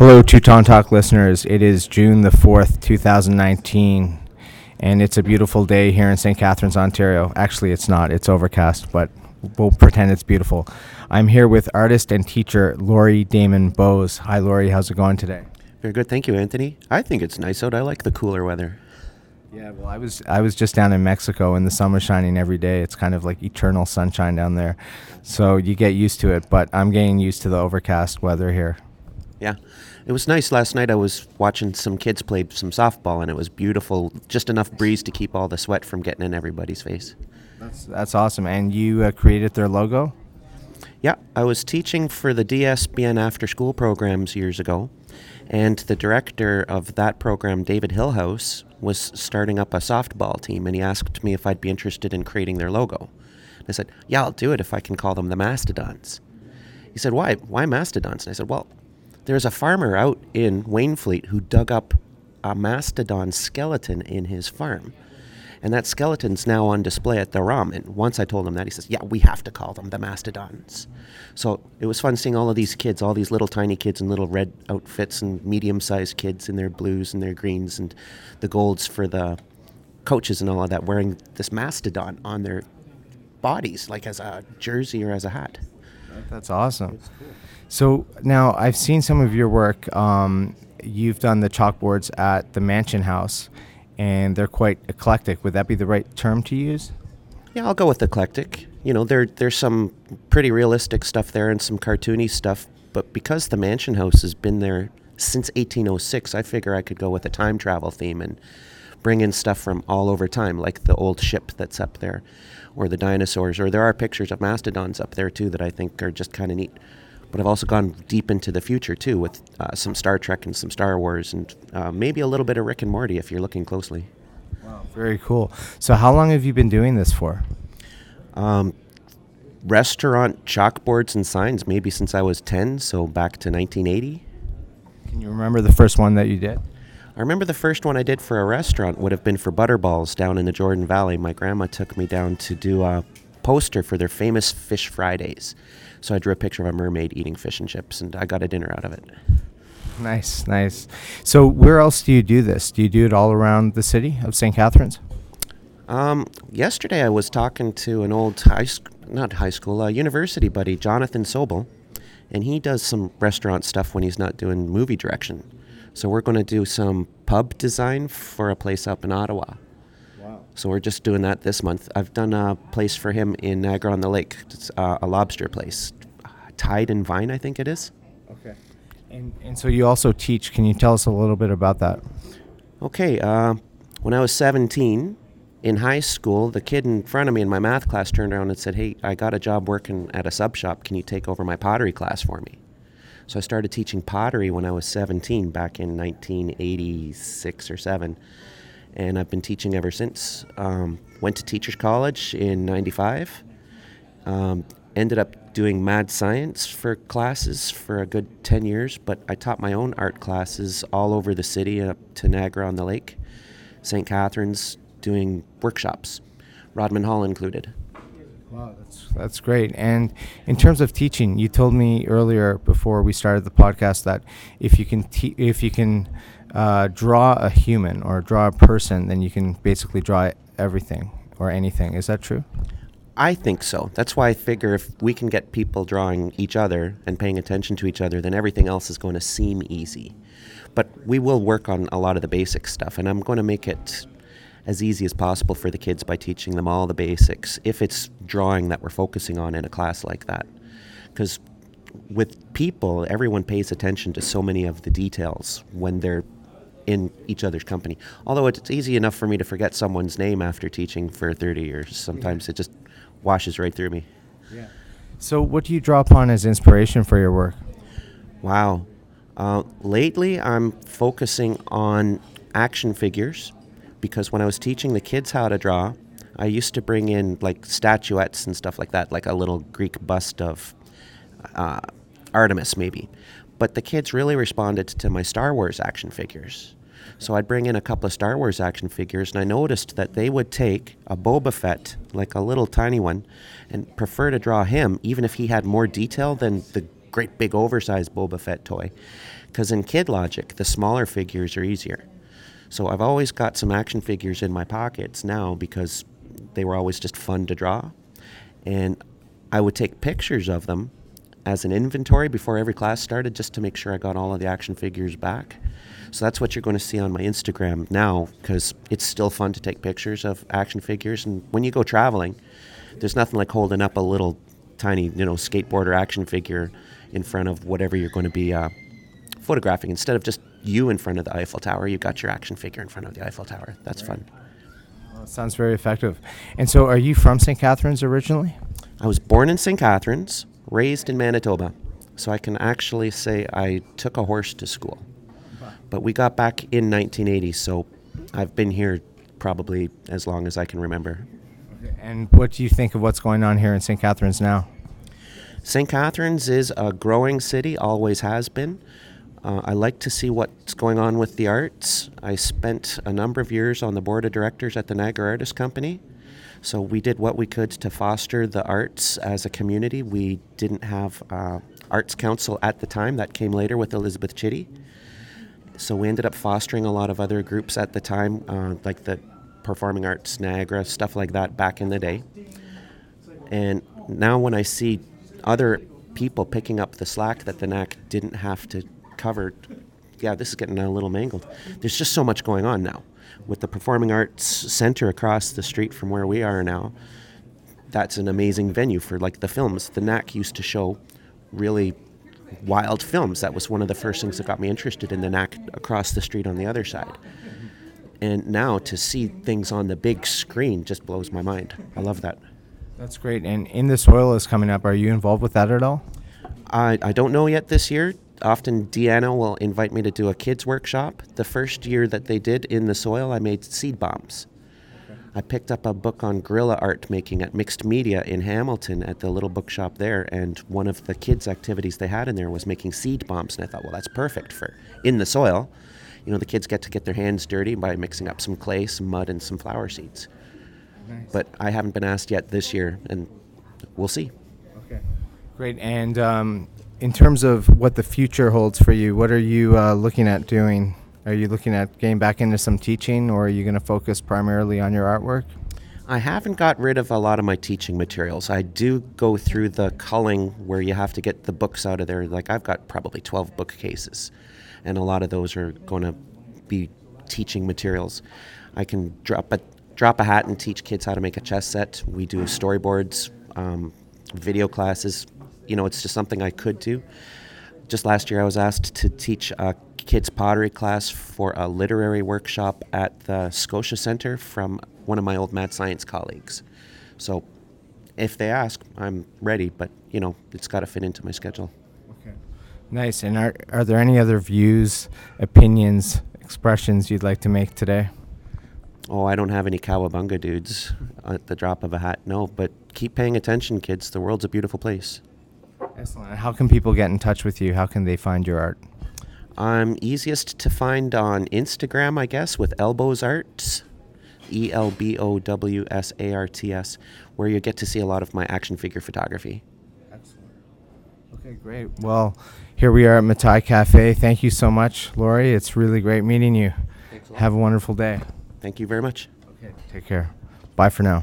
Hello, Teuton Talk listeners. It is June the 4th, 2019, and it's a beautiful day here in St. Catharines, Ontario. Actually, it's not, it's overcast, but we'll pretend it's beautiful. I'm here with artist and teacher Laurie Damon Boese. Hi, Laurie, how's it going today? Very good, thank you, Anthony. I think it's nice out. I like the cooler weather. Yeah, well, I was I was just down in Mexico, and the sun was shining every day. It's kind of like eternal sunshine down there, so you get used to it. But I'm getting used to the overcast weather here. Yeah, it was nice last night. I was watching some kids play some softball, and it was beautiful. Just enough breeze to keep all the sweat from getting in everybody's face. That's that's awesome. And you uh, created their logo. Yeah, I was teaching for the DSBN after school programs years ago, and the director of that program, David Hillhouse, was starting up a softball team, and he asked me if I'd be interested in creating their logo. I said, "Yeah, I'll do it if I can call them the Mastodons." He said, "Why? Why Mastodons?" And I said, "Well, there's a farmer out in Wainfleet who dug up a mastodon skeleton in his farm." And that skeleton's now on display at the ROM. And once I told him that, he says, Yeah, we have to call them the mastodons. So it was fun seeing all of these kids, all these little tiny kids in little red outfits and medium sized kids in their blues and their greens and the golds for the coaches and all of that wearing this mastodon on their bodies, like as a jersey or as a hat. That's awesome. So now I've seen some of your work. Um, you've done the chalkboards at the Mansion House and they're quite eclectic. Would that be the right term to use? Yeah, I'll go with eclectic. You know, there there's some pretty realistic stuff there and some cartoony stuff, but because the Mansion House has been there since 1806, I figure I could go with a time travel theme and bring in stuff from all over time, like the old ship that's up there, or the dinosaurs, or there are pictures of mastodons up there too that I think are just kind of neat but I've also gone deep into the future too with uh, some Star Trek and some Star Wars and uh, maybe a little bit of Rick and Morty if you're looking closely. Wow, very cool. So, how long have you been doing this for? Um, restaurant chalkboards and signs, maybe since I was 10, so back to 1980. Can you remember the first one that you did? I remember the first one I did for a restaurant would have been for Butterballs down in the Jordan Valley. My grandma took me down to do a poster for their famous Fish Fridays. So I drew a picture of a mermaid eating fish and chips, and I got a dinner out of it. Nice, nice. So where else do you do this? Do you do it all around the city of St. Catharines? Um, yesterday I was talking to an old high school, not high school, uh, university buddy, Jonathan Sobel, and he does some restaurant stuff when he's not doing movie direction. So we're going to do some pub design for a place up in Ottawa. Wow. So we're just doing that this month. I've done a place for him in Niagara on the Lake. It's uh, a lobster place, Tide and Vine, I think it is. Okay. And, and so you also teach. Can you tell us a little bit about that? Okay. Uh, when I was 17 in high school, the kid in front of me in my math class turned around and said, Hey, I got a job working at a sub shop. Can you take over my pottery class for me? So I started teaching pottery when I was 17 back in 1986 or 7 and I've been teaching ever since. Um, went to Teachers College in '95. Um, ended up doing mad science for classes for a good 10 years, but I taught my own art classes all over the city up to Niagara on the Lake, St. Catharines, doing workshops, Rodman Hall included. Wow, that's that's great. And in terms of teaching, you told me earlier before we started the podcast that if you can te- if you can uh, draw a human or draw a person, then you can basically draw everything or anything. Is that true? I think so. That's why I figure if we can get people drawing each other and paying attention to each other, then everything else is going to seem easy. But we will work on a lot of the basic stuff, and I'm going to make it as easy as possible for the kids by teaching them all the basics if it's drawing that we're focusing on in a class like that. Because with people, everyone pays attention to so many of the details when they're in each other's company. Although it's easy enough for me to forget someone's name after teaching for 30 years. Sometimes yeah. it just washes right through me. Yeah. So, what do you draw upon as inspiration for your work? Wow. Uh, lately, I'm focusing on action figures because when I was teaching the kids how to draw, I used to bring in like statuettes and stuff like that, like a little Greek bust of uh, Artemis, maybe. But the kids really responded to my Star Wars action figures. So I'd bring in a couple of Star Wars action figures, and I noticed that they would take a Boba Fett, like a little tiny one, and prefer to draw him, even if he had more detail than the great big oversized Boba Fett toy. Because in Kid Logic, the smaller figures are easier. So I've always got some action figures in my pockets now because they were always just fun to draw. And I would take pictures of them as an inventory before every class started just to make sure I got all of the action figures back. So that's what you're going to see on my Instagram now because it's still fun to take pictures of action figures. And when you go traveling, there's nothing like holding up a little tiny, you know, skateboarder action figure in front of whatever you're going to be uh, photographing. Instead of just you in front of the Eiffel Tower, you've got your action figure in front of the Eiffel Tower. That's fun. Well, sounds very effective. And so, are you from St. Catharines originally? I was born in St. Catharines, raised in Manitoba. So I can actually say I took a horse to school. But we got back in 1980, so I've been here probably as long as I can remember. And what do you think of what's going on here in St. Catharines now? St. Catharines is a growing city, always has been. Uh, I like to see what's going on with the arts. I spent a number of years on the board of directors at the Niagara Artist Company. So we did what we could to foster the arts as a community. We didn't have uh, Arts Council at the time, that came later with Elizabeth Chitty. So we ended up fostering a lot of other groups at the time, uh, like the Performing Arts Niagara, stuff like that back in the day. And now when I see other people picking up the slack that the NAC didn't have to cover, yeah, this is getting a little mangled. There's just so much going on now. With the Performing Arts Center across the street from where we are now, that's an amazing venue for like the films. The NAC used to show really wild films. That was one of the first things that got me interested in the NAC across the street on the other side. And now to see things on the big screen just blows my mind. I love that. That's great. And In the Soil is coming up. Are you involved with that at all? I, I don't know yet this year. Often Deanna will invite me to do a kids workshop. The first year that they did in the soil, I made seed bombs. I picked up a book on guerrilla art making at Mixed Media in Hamilton at the little bookshop there, and one of the kids' activities they had in there was making seed bombs. And I thought, well, that's perfect for in the soil. You know, the kids get to get their hands dirty by mixing up some clay, some mud, and some flower seeds. Nice. But I haven't been asked yet this year, and we'll see. Okay. Great. And um, in terms of what the future holds for you, what are you uh, looking at doing? Are you looking at getting back into some teaching, or are you going to focus primarily on your artwork? I haven't got rid of a lot of my teaching materials. I do go through the culling where you have to get the books out of there. Like I've got probably 12 bookcases, and a lot of those are going to be teaching materials. I can drop a drop a hat and teach kids how to make a chess set. We do storyboards, um, video classes. You know, it's just something I could do. Just last year, I was asked to teach a kids pottery class for a literary workshop at the Scotia Centre from one of my old mad science colleagues. So, if they ask, I'm ready, but you know, it's got to fit into my schedule. Okay. Nice. And are, are there any other views, opinions, expressions you'd like to make today? Oh, I don't have any cowabunga dudes at the drop of a hat. No, but keep paying attention, kids. The world's a beautiful place. Excellent. How can people get in touch with you? How can they find your art? I'm easiest to find on Instagram, I guess, with Elbows Arts, E L B O W S A R T S, where you get to see a lot of my action figure photography. Excellent. Okay, great. Well, here we are at Matai Cafe. Thank you so much, Laurie. It's really great meeting you. Thanks a Have a wonderful day. Thank you very much. Okay. Take care. Bye for now.